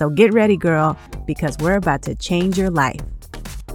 So get ready, girl, because we're about to change your life.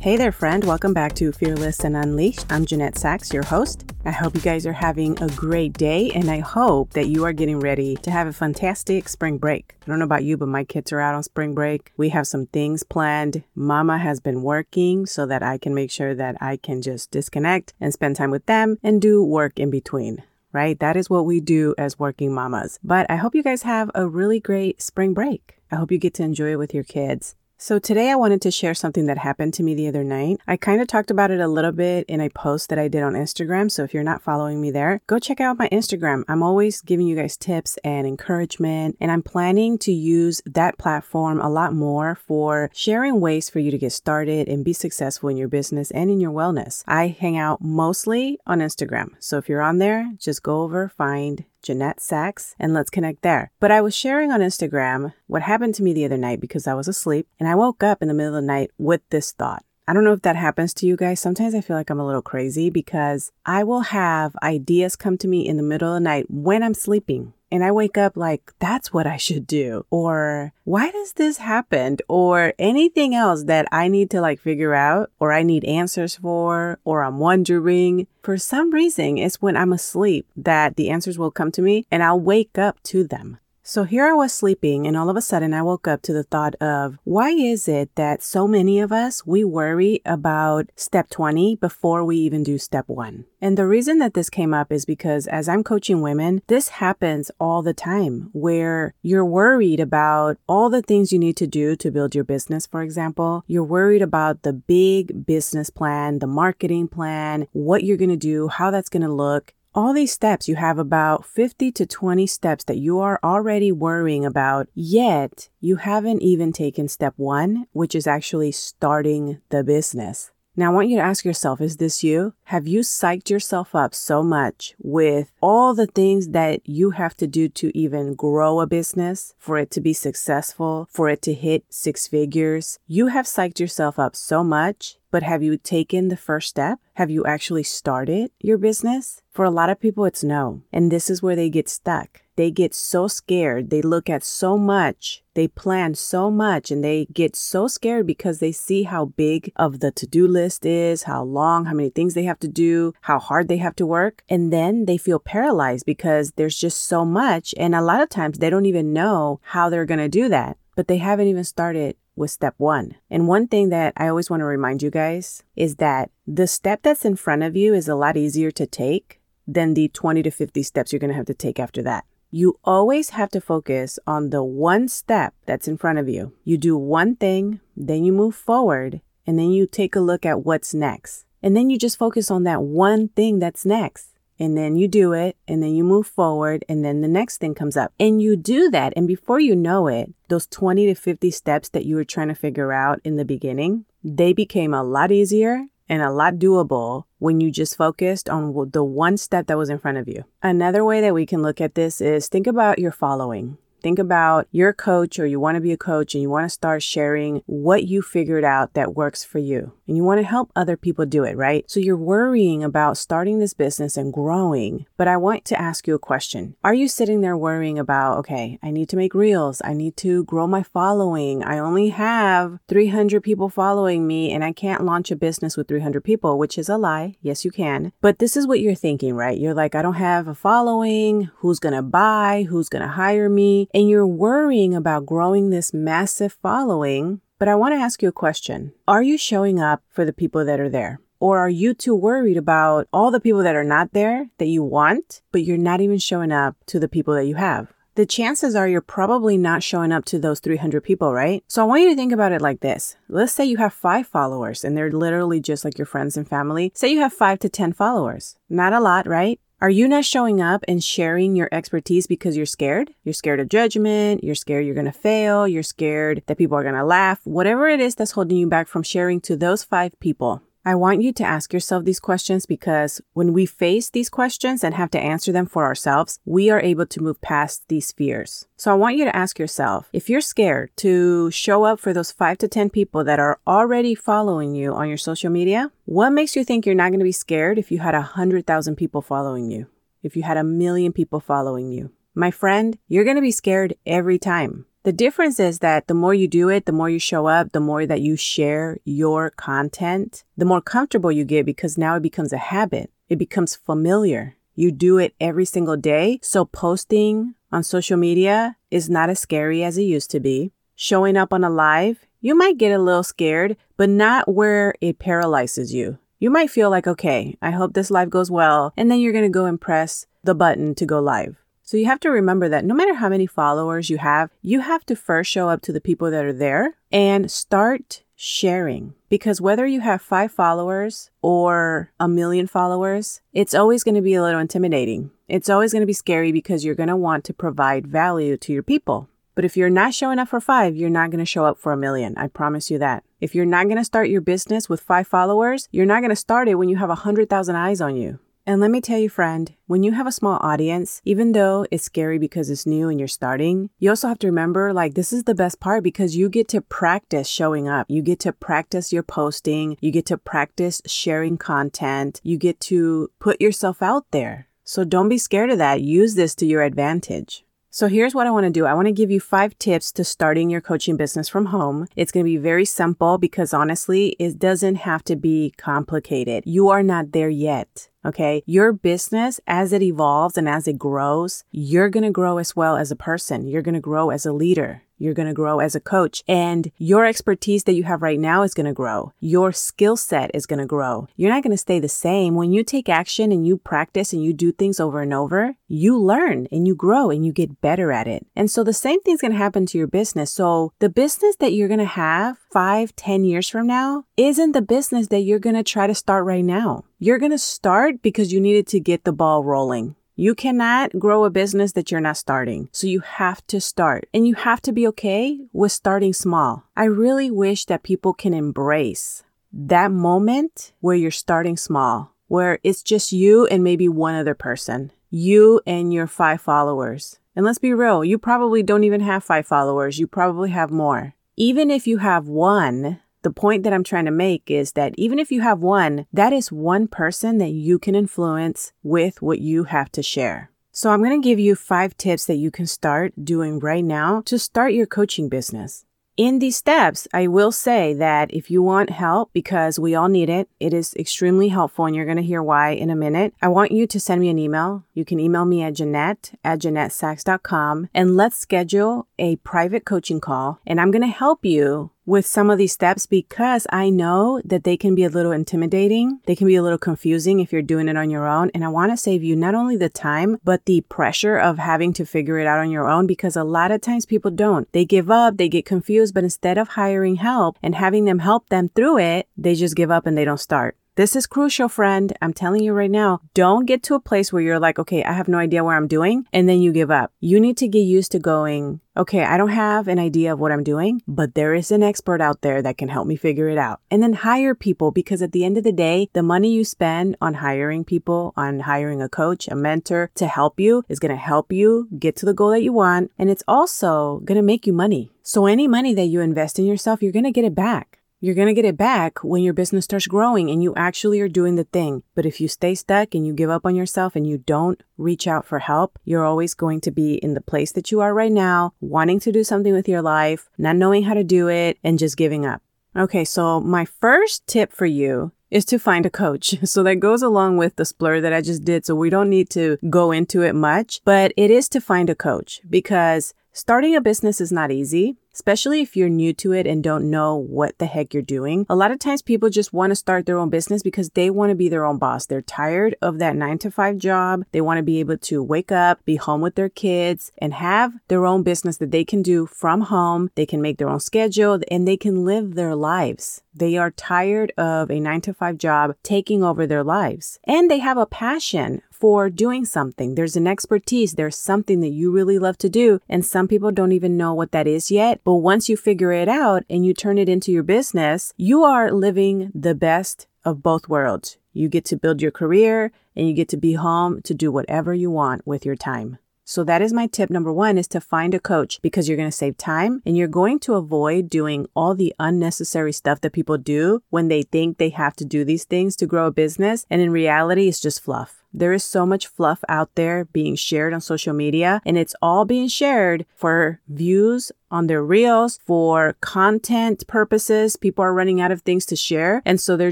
Hey there, friend. Welcome back to Fearless and Unleashed. I'm Jeannette Sacks, your host. I hope you guys are having a great day, and I hope that you are getting ready to have a fantastic spring break. I don't know about you, but my kids are out on spring break. We have some things planned. Mama has been working so that I can make sure that I can just disconnect and spend time with them and do work in between right? That is what we do as working mamas. But I hope you guys have a really great spring break. I hope you get to enjoy it with your kids. So, today I wanted to share something that happened to me the other night. I kind of talked about it a little bit in a post that I did on Instagram. So, if you're not following me there, go check out my Instagram. I'm always giving you guys tips and encouragement, and I'm planning to use that platform a lot more for sharing ways for you to get started and be successful in your business and in your wellness. I hang out mostly on Instagram. So, if you're on there, just go over, find Jeannette Sacks, and let's connect there. But I was sharing on Instagram what happened to me the other night because I was asleep and I woke up in the middle of the night with this thought. I don't know if that happens to you guys. Sometimes I feel like I'm a little crazy because I will have ideas come to me in the middle of the night when I'm sleeping and I wake up like, that's what I should do. Or why does this happen? Or anything else that I need to like figure out or I need answers for or I'm wondering. For some reason, it's when I'm asleep that the answers will come to me and I'll wake up to them. So here I was sleeping, and all of a sudden I woke up to the thought of why is it that so many of us we worry about step 20 before we even do step one? And the reason that this came up is because as I'm coaching women, this happens all the time where you're worried about all the things you need to do to build your business, for example. You're worried about the big business plan, the marketing plan, what you're going to do, how that's going to look all these steps, you have about 50 to 20 steps that you are already worrying about, yet you haven't even taken step one, which is actually starting the business. Now, I want you to ask yourself is this you? Have you psyched yourself up so much with all the things that you have to do to even grow a business, for it to be successful, for it to hit six figures? You have psyched yourself up so much but have you taken the first step? Have you actually started your business? For a lot of people, it's no. And this is where they get stuck. They get so scared. They look at so much. They plan so much and they get so scared because they see how big of the to do list is, how long, how many things they have to do, how hard they have to work. And then they feel paralyzed because there's just so much. And a lot of times they don't even know how they're going to do that, but they haven't even started with step one. And one thing that I always want to remind you guys is that the step that's in front of you is a lot easier to take than the 20 to 50 steps you're going to have to take after that. You always have to focus on the one step that's in front of you. You do one thing, then you move forward, and then you take a look at what's next. And then you just focus on that one thing that's next and then you do it and then you move forward and then the next thing comes up and you do that and before you know it those 20 to 50 steps that you were trying to figure out in the beginning they became a lot easier and a lot doable when you just focused on the one step that was in front of you. Another way that we can look at this is think about your following. Think about your coach or you want to be a coach and you want to start sharing what you figured out that works for you. And you want to help other people do it, right? So you're worrying about starting this business and growing. But I want to ask you a question. Are you sitting there worrying about, okay, I need to make reels. I need to grow my following. I only have 300 people following me and I can't launch a business with 300 people, which is a lie. Yes, you can. But this is what you're thinking, right? You're like, I don't have a following. Who's going to buy? Who's going to hire me? And you're worrying about growing this massive following, but I want to ask you a question. Are you showing up for the people that are there? Or are you too worried about all the people that are not there that you want, but you're not even showing up to the people that you have? The chances are you're probably not showing up to those 300 people, right? So I want you to think about it like this. Let's say you have five followers and they're literally just like your friends and family. Say you have five to 10 followers. Not a lot, right? Are you not showing up and sharing your expertise because you're scared? You're scared of judgment. You're scared you're going to fail. You're scared that people are going to laugh. Whatever it is that's holding you back from sharing to those five people. I want you to ask yourself these questions because when we face these questions and have to answer them for ourselves, we are able to move past these fears. So I want you to ask yourself if you're scared to show up for those five to 10 people that are already following you on your social media, what makes you think you're not going to be scared if you had a 100,000 people following you? If you had a million people following you? My friend, you're going to be scared every time. The difference is that the more you do it, the more you show up, the more that you share your content, the more comfortable you get because now it becomes a habit. It becomes familiar. You do it every single day. So posting on social media is not as scary as it used to be. Showing up on a live, you might get a little scared, but not where it paralyzes you. You might feel like, okay, I hope this live goes well. And then you're going to go and press the button to go live. So you have to remember that no matter how many followers you have, you have to first show up to the people that are there and start sharing. Because whether you have five followers or a million followers, it's always going to be a little intimidating. It's always going to be scary because you're going to want to provide value to your people. But if you're not showing up for five, you're not going to show up for a million. I promise you that. If you're not going to start your business with five followers, you're not going to start it when you have a hundred thousand eyes on you. And let me tell you, friend, when you have a small audience, even though it's scary because it's new and you're starting, you also have to remember like this is the best part because you get to practice showing up. You get to practice your posting. You get to practice sharing content. You get to put yourself out there. So don't be scared of that. Use this to your advantage. So here's what I want to do. I want to give you five tips to starting your coaching business from home. It's going to be very simple because honestly, it doesn't have to be complicated. You are not there yet. Okay. Your business, as it evolves and as it grows, you're going to grow as well as a person. You're going to grow as a leader. You're going to grow as a coach and your expertise that you have right now is going to grow. Your skill set is going to grow. You're not going to stay the same. When you take action and you practice and you do things over and over, you learn and you grow and you get better at it. And so the same thing's going to happen to your business. So the business that you're going to have five, ten years from now isn't the business that you're going to try to start right now. You're going to start because you needed to get the ball rolling. You cannot grow a business that you're not starting. So you have to start and you have to be okay with starting small. I really wish that people can embrace that moment where you're starting small, where it's just you and maybe one other person, you and your five followers. And let's be real, you probably don't even have five followers. You probably have more. Even if you have one, the point that I'm trying to make is that even if you have one, that is one person that you can influence with what you have to share. So I'm going to give you five tips that you can start doing right now to start your coaching business. In these steps, I will say that if you want help, because we all need it, it is extremely helpful and you're going to hear why in a minute. I want you to send me an email. You can email me at Jeannette at JeannetteSacks.com and let's schedule a private coaching call. And I'm going to help you with some of these steps because I know that they can be a little intimidating. They can be a little confusing if you're doing it on your own. And I want to save you not only the time, but the pressure of having to figure it out on your own because a lot of times people don't. They give up, they get confused, but instead of hiring help and having them help them through it, they just give up and they don't start. This is crucial, friend. I'm telling you right now, don't get to a place where you're like, okay, I have no idea what I'm doing, and then you give up. You need to get used to going, okay, I don't have an idea of what I'm doing, but there is an expert out there that can help me figure it out. And then hire people because at the end of the day, the money you spend on hiring people, on hiring a coach, a mentor to help you is going to help you get to the goal that you want. And it's also going to make you money. So any money that you invest in yourself, you're going to get it back. You're going to get it back when your business starts growing and you actually are doing the thing. But if you stay stuck and you give up on yourself and you don't reach out for help, you're always going to be in the place that you are right now, wanting to do something with your life, not knowing how to do it, and just giving up. Okay, so my first tip for you is to find a coach. So that goes along with the splur that I just did. So we don't need to go into it much, but it is to find a coach because starting a business is not easy especially if you're new to it and don't know what the heck you're doing. A lot of times people just want to start their own business because they want to be their own boss. They're tired of that nine to five job. They want to be able to wake up, be home with their kids, and have their own business that they can do from home. They can make their own schedule and they can live their lives. They are tired of a nine to five job taking over their lives. And they have a passion for doing something. There's an expertise, there's something that you really love to do, and some people don't even know what that is yet. But once you figure it out and you turn it into your business, you are living the best of both worlds. You get to build your career and you get to be home to do whatever you want with your time. So that is my tip number one is to find a coach because you're going to save time and you're going to avoid doing all the unnecessary stuff that people do when they think they have to do these things to grow a business. And in reality, it's just fluff. There is so much fluff out there being shared on social media, and it's all being shared for views on their reels, for content purposes. People are running out of things to share, and so they're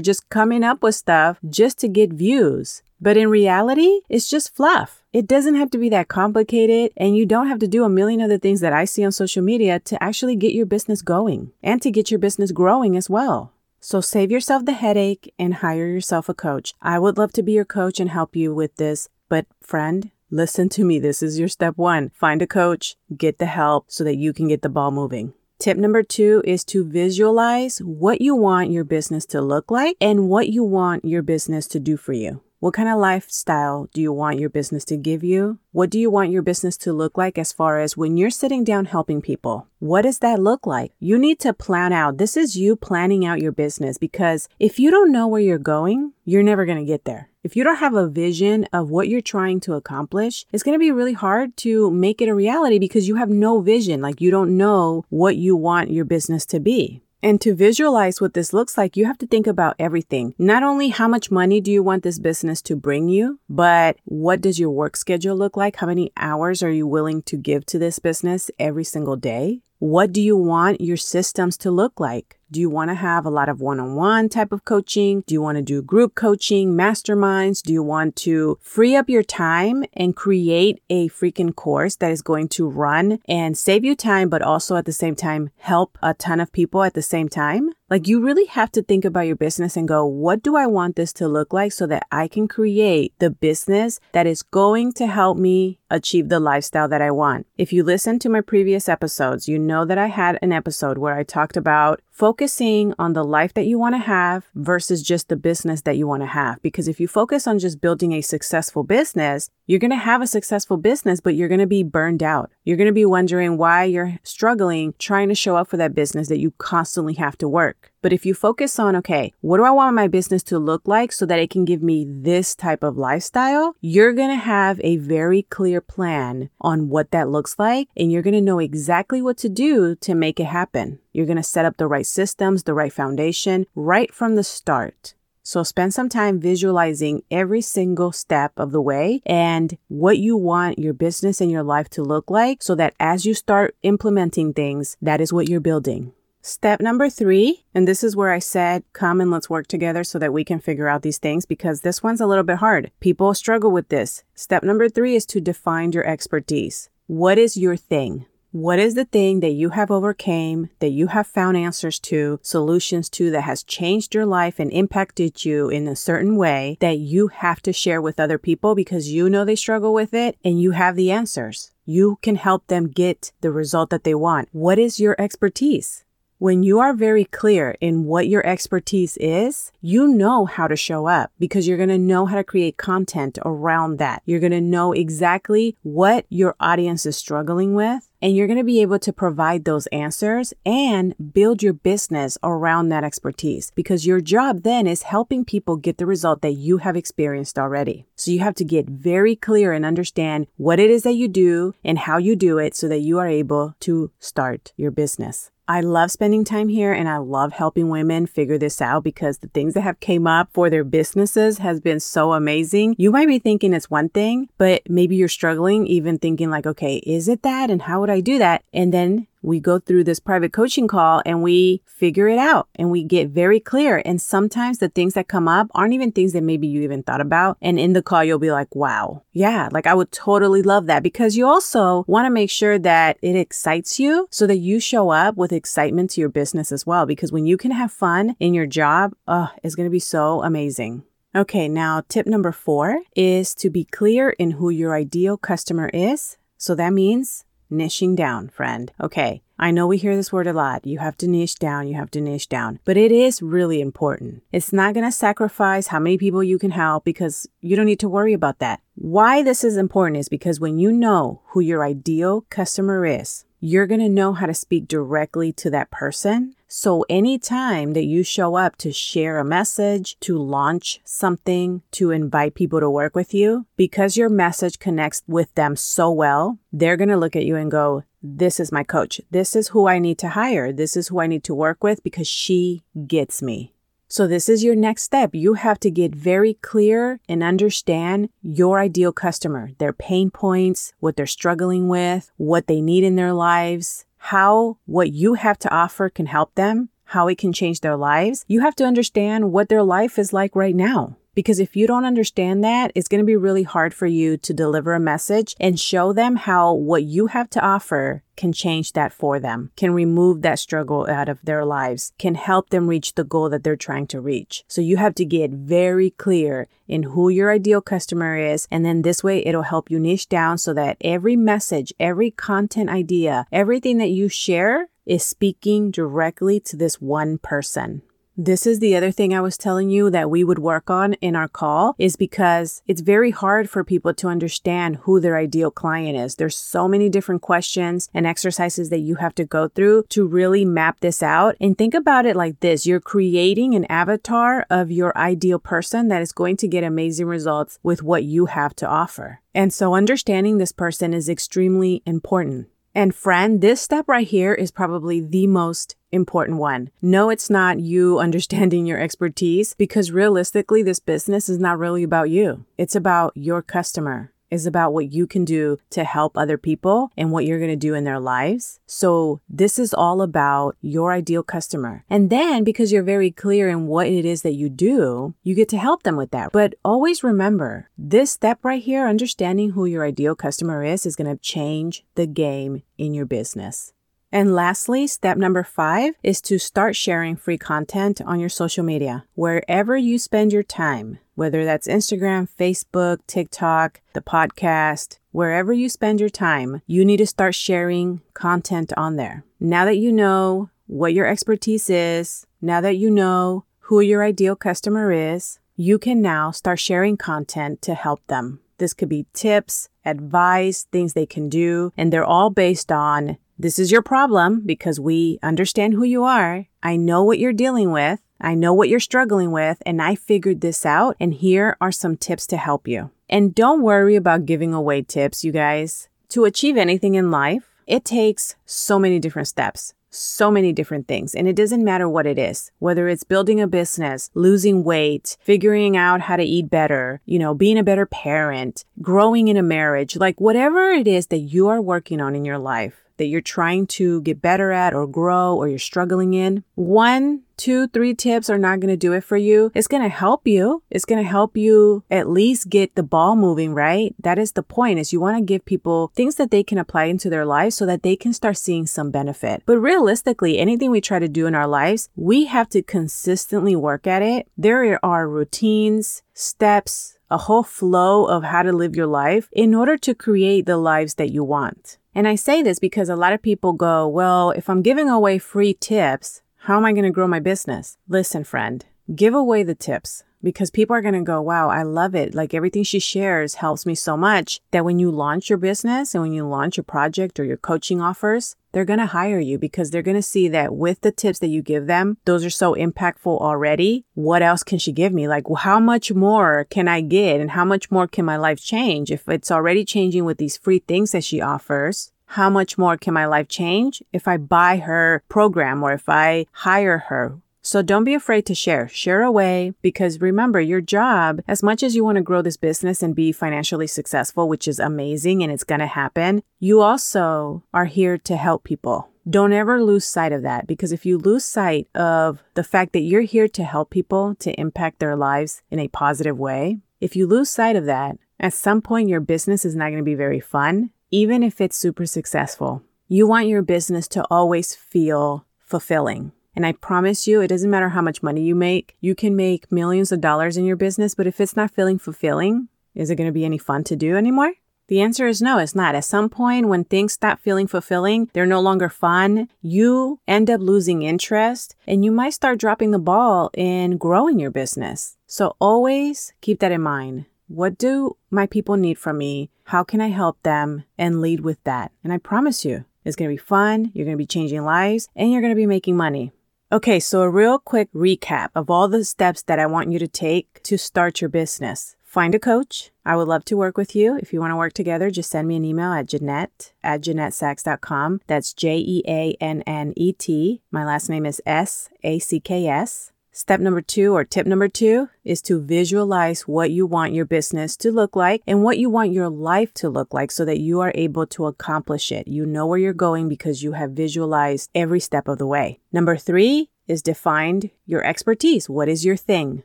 just coming up with stuff just to get views. But in reality, it's just fluff. It doesn't have to be that complicated, and you don't have to do a million other things that I see on social media to actually get your business going and to get your business growing as well. So save yourself the headache and hire yourself a coach. I would love to be your coach and help you with this, but friend, listen to me. This is your step one. Find a coach, get the help so that you can get the ball moving. Tip number two is to visualize what you want your business to look like and what you want your business to do for you. What kind of lifestyle do you want your business to give you? What do you want your business to look like as far as when you're sitting down helping people? What does that look like? You need to plan out. This is you planning out your business because if you don't know where you're going, you're never going to get there. If you don't have a vision of what you're trying to accomplish, it's going to be really hard to make it a reality because you have no vision. Like you don't know what you want your business to be. And to visualize what this looks like, you have to think about everything. Not only how much money do you want this business to bring you, but what does your work schedule look like? How many hours are you willing to give to this business every single day? What do you want your systems to look like? Do you want to have a lot of one on one type of coaching? Do you want to do group coaching, masterminds? Do you want to free up your time and create a freaking course that is going to run and save you time, but also at the same time help a ton of people at the same time? Like you really have to think about your business and go, what do I want this to look like so that I can create the business that is going to help me achieve the lifestyle that I want? If you listen to my previous episodes, you know that I had an episode where I talked about focusing on the life that you want to have versus just the business that you want to have. Because if you focus on just building a successful business, you're going to have a successful business, but you're going to be burned out. You're going to be wondering why you're struggling trying to show up for that business that you constantly have to work. But if you focus on, okay, what do I want my business to look like so that it can give me this type of lifestyle? You're going to have a very clear plan on what that looks like, and you're going to know exactly what to do to make it happen. You're going to set up the right systems, the right foundation right from the start. So spend some time visualizing every single step of the way and what you want your business and your life to look like so that as you start implementing things, that is what you're building. Step number three, and this is where I said, come and let's work together so that we can figure out these things because this one's a little bit hard. People struggle with this. Step number three is to define your expertise. What is your thing? What is the thing that you have overcame, that you have found answers to, solutions to, that has changed your life and impacted you in a certain way that you have to share with other people because you know they struggle with it and you have the answers? You can help them get the result that they want. What is your expertise? When you are very clear in what your expertise is, you know how to show up because you're going to know how to create content around that. You're going to know exactly what your audience is struggling with and you're going to be able to provide those answers and build your business around that expertise because your job then is helping people get the result that you have experienced already. So you have to get very clear and understand what it is that you do and how you do it so that you are able to start your business. I love spending time here and I love helping women figure this out because the things that have came up for their businesses has been so amazing. You might be thinking it's one thing, but maybe you're struggling even thinking like, okay, is it that? And how would I do that? And then we go through this private coaching call and we figure it out and we get very clear. And sometimes the things that come up aren't even things that maybe you even thought about. And in the call, you'll be like, wow, yeah, like I would totally love that because you also want to make sure that it excites you so that you show up with excitement to your business as well. Because when you can have fun in your job, oh, it's going to be so amazing. Okay, now tip number four is to be clear in who your ideal customer is. So that means niching down, friend. Okay. I know we hear this word a lot. You have to niche down, you have to niche down, but it is really important. It's not going to sacrifice how many people you can help because you don't need to worry about that. Why this is important is because when you know who your ideal customer is, you're going to know how to speak directly to that person. So, anytime that you show up to share a message, to launch something, to invite people to work with you, because your message connects with them so well, they're going to look at you and go, This is my coach. This is who I need to hire. This is who I need to work with because she gets me. So, this is your next step. You have to get very clear and understand your ideal customer, their pain points, what they're struggling with, what they need in their lives, how what you have to offer can help them, how it can change their lives. You have to understand what their life is like right now. Because if you don't understand that, it's going to be really hard for you to deliver a message and show them how what you have to offer can change that for them, can remove that struggle out of their lives, can help them reach the goal that they're trying to reach. So you have to get very clear in who your ideal customer is. And then this way it'll help you niche down so that every message, every content idea, everything that you share is speaking directly to this one person. This is the other thing I was telling you that we would work on in our call is because it's very hard for people to understand who their ideal client is. There's so many different questions and exercises that you have to go through to really map this out. And think about it like this. You're creating an avatar of your ideal person that is going to get amazing results with what you have to offer. And so understanding this person is extremely important. And friend, this step right here is probably the most important one. No, it's not you understanding your expertise because realistically, this business is not really about you. It's about your customer is about what you can do to help other people and what you're going to do in their lives. So this is all about your ideal customer. And then because you're very clear in what it is that you do, you get to help them with that. But always remember this step right here, understanding who your ideal customer is, is going to change the game in your business. And lastly, step number five is to start sharing free content on your social media. Wherever you spend your time, whether that's Instagram, Facebook, TikTok, the podcast, wherever you spend your time, you need to start sharing content on there. Now that you know what your expertise is, now that you know who your ideal customer is, you can now start sharing content to help them. This could be tips, advice, things they can do, and they're all based on this is your problem because we understand who you are. I know what you're dealing with. I know what you're struggling with, and I figured this out. And here are some tips to help you. And don't worry about giving away tips, you guys. To achieve anything in life, it takes so many different steps so many different things. And it doesn't matter what it is, whether it's building a business, losing weight, figuring out how to eat better, you know, being a better parent, growing in a marriage, like whatever it is that you are working on in your life that you're trying to get better at or grow or you're struggling in, one, two, three tips are not going to do it for you. It's going to help you. It's going to help you at least get the ball moving, right? That is the point is you want to give people things that they can apply into their lives so that they can start seeing some benefit. But realistically, anything we try to do in our lives, we have to consistently work at it. There are routines, steps, a whole flow of how to live your life in order to create the lives that you want. And I say this because a lot of people go, well, if I'm giving away free tips, how am I going to grow my business? Listen, friend, give away the tips because people are going to go, wow, I love it. Like everything she shares helps me so much that when you launch your business and when you launch your project or your coaching offers, they're going to hire you because they're going to see that with the tips that you give them, those are so impactful already. What else can she give me? Like, well, how much more can I get and how much more can my life change if it's already changing with these free things that she offers? How much more can my life change if I buy her program or if I hire her? So don't be afraid to share. Share away because remember your job, as much as you want to grow this business and be financially successful, which is amazing and it's going to happen, you also are here to help people. Don't ever lose sight of that because if you lose sight of the fact that you're here to help people to impact their lives in a positive way, if you lose sight of that, at some point your business is not going to be very fun, even if it's super successful. You want your business to always feel fulfilling. And I promise you, it doesn't matter how much money you make. You can make millions of dollars in your business, but if it's not feeling fulfilling, is it going to be any fun to do anymore? The answer is no, it's not. At some point, when things stop feeling fulfilling, they're no longer fun, you end up losing interest and you might start dropping the ball in growing your business. So always keep that in mind. What do my people need from me? How can I help them and lead with that? And I promise you, it's going to be fun. You're going to be changing lives and you're going to be making money. Okay, so a real quick recap of all the steps that I want you to take to start your business. Find a coach. I would love to work with you. If you want to work together, just send me an email at Jeannette at JeannetteSacks.com. That's J E A N N E T. My last name is S A C K S. Step number two, or tip number two, is to visualize what you want your business to look like and what you want your life to look like so that you are able to accomplish it. You know where you're going because you have visualized every step of the way. Number three is defined your expertise. What is your thing?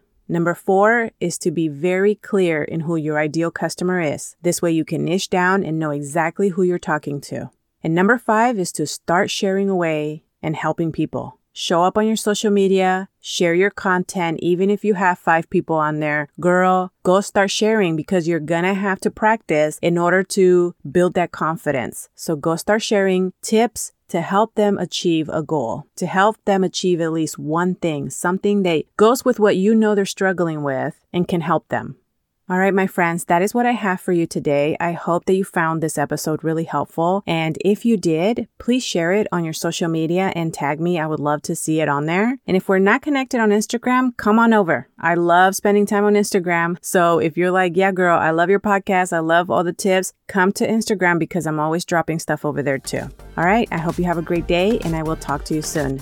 Number four is to be very clear in who your ideal customer is. This way you can niche down and know exactly who you're talking to. And number five is to start sharing away and helping people. Show up on your social media, share your content, even if you have five people on there. Girl, go start sharing because you're gonna have to practice in order to build that confidence. So go start sharing tips to help them achieve a goal, to help them achieve at least one thing, something that goes with what you know they're struggling with and can help them. All right, my friends, that is what I have for you today. I hope that you found this episode really helpful. And if you did, please share it on your social media and tag me. I would love to see it on there. And if we're not connected on Instagram, come on over. I love spending time on Instagram. So if you're like, yeah, girl, I love your podcast, I love all the tips, come to Instagram because I'm always dropping stuff over there too. All right, I hope you have a great day and I will talk to you soon.